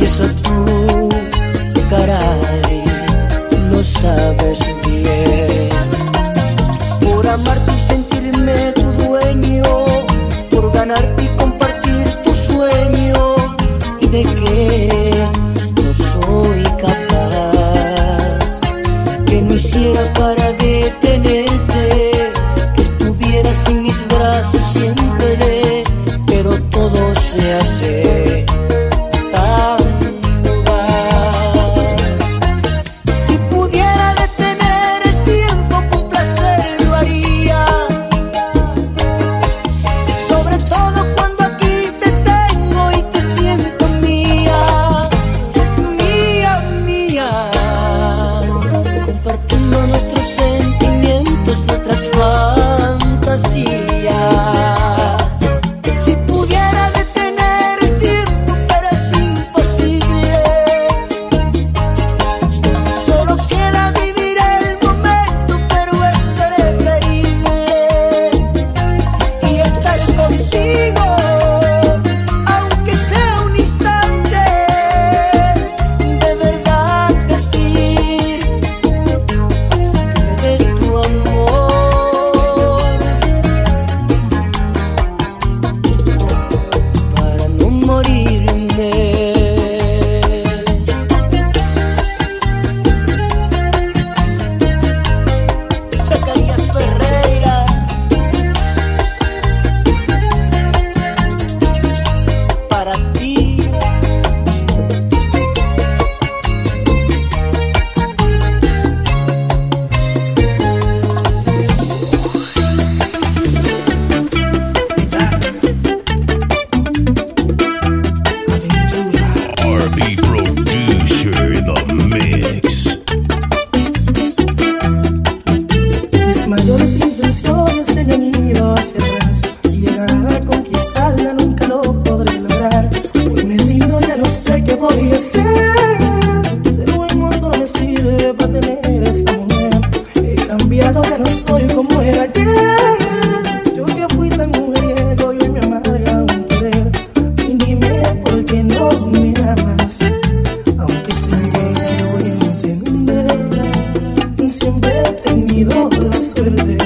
Y eso tú, caray, tú lo sabes bien. verte.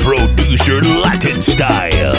producer Latin style.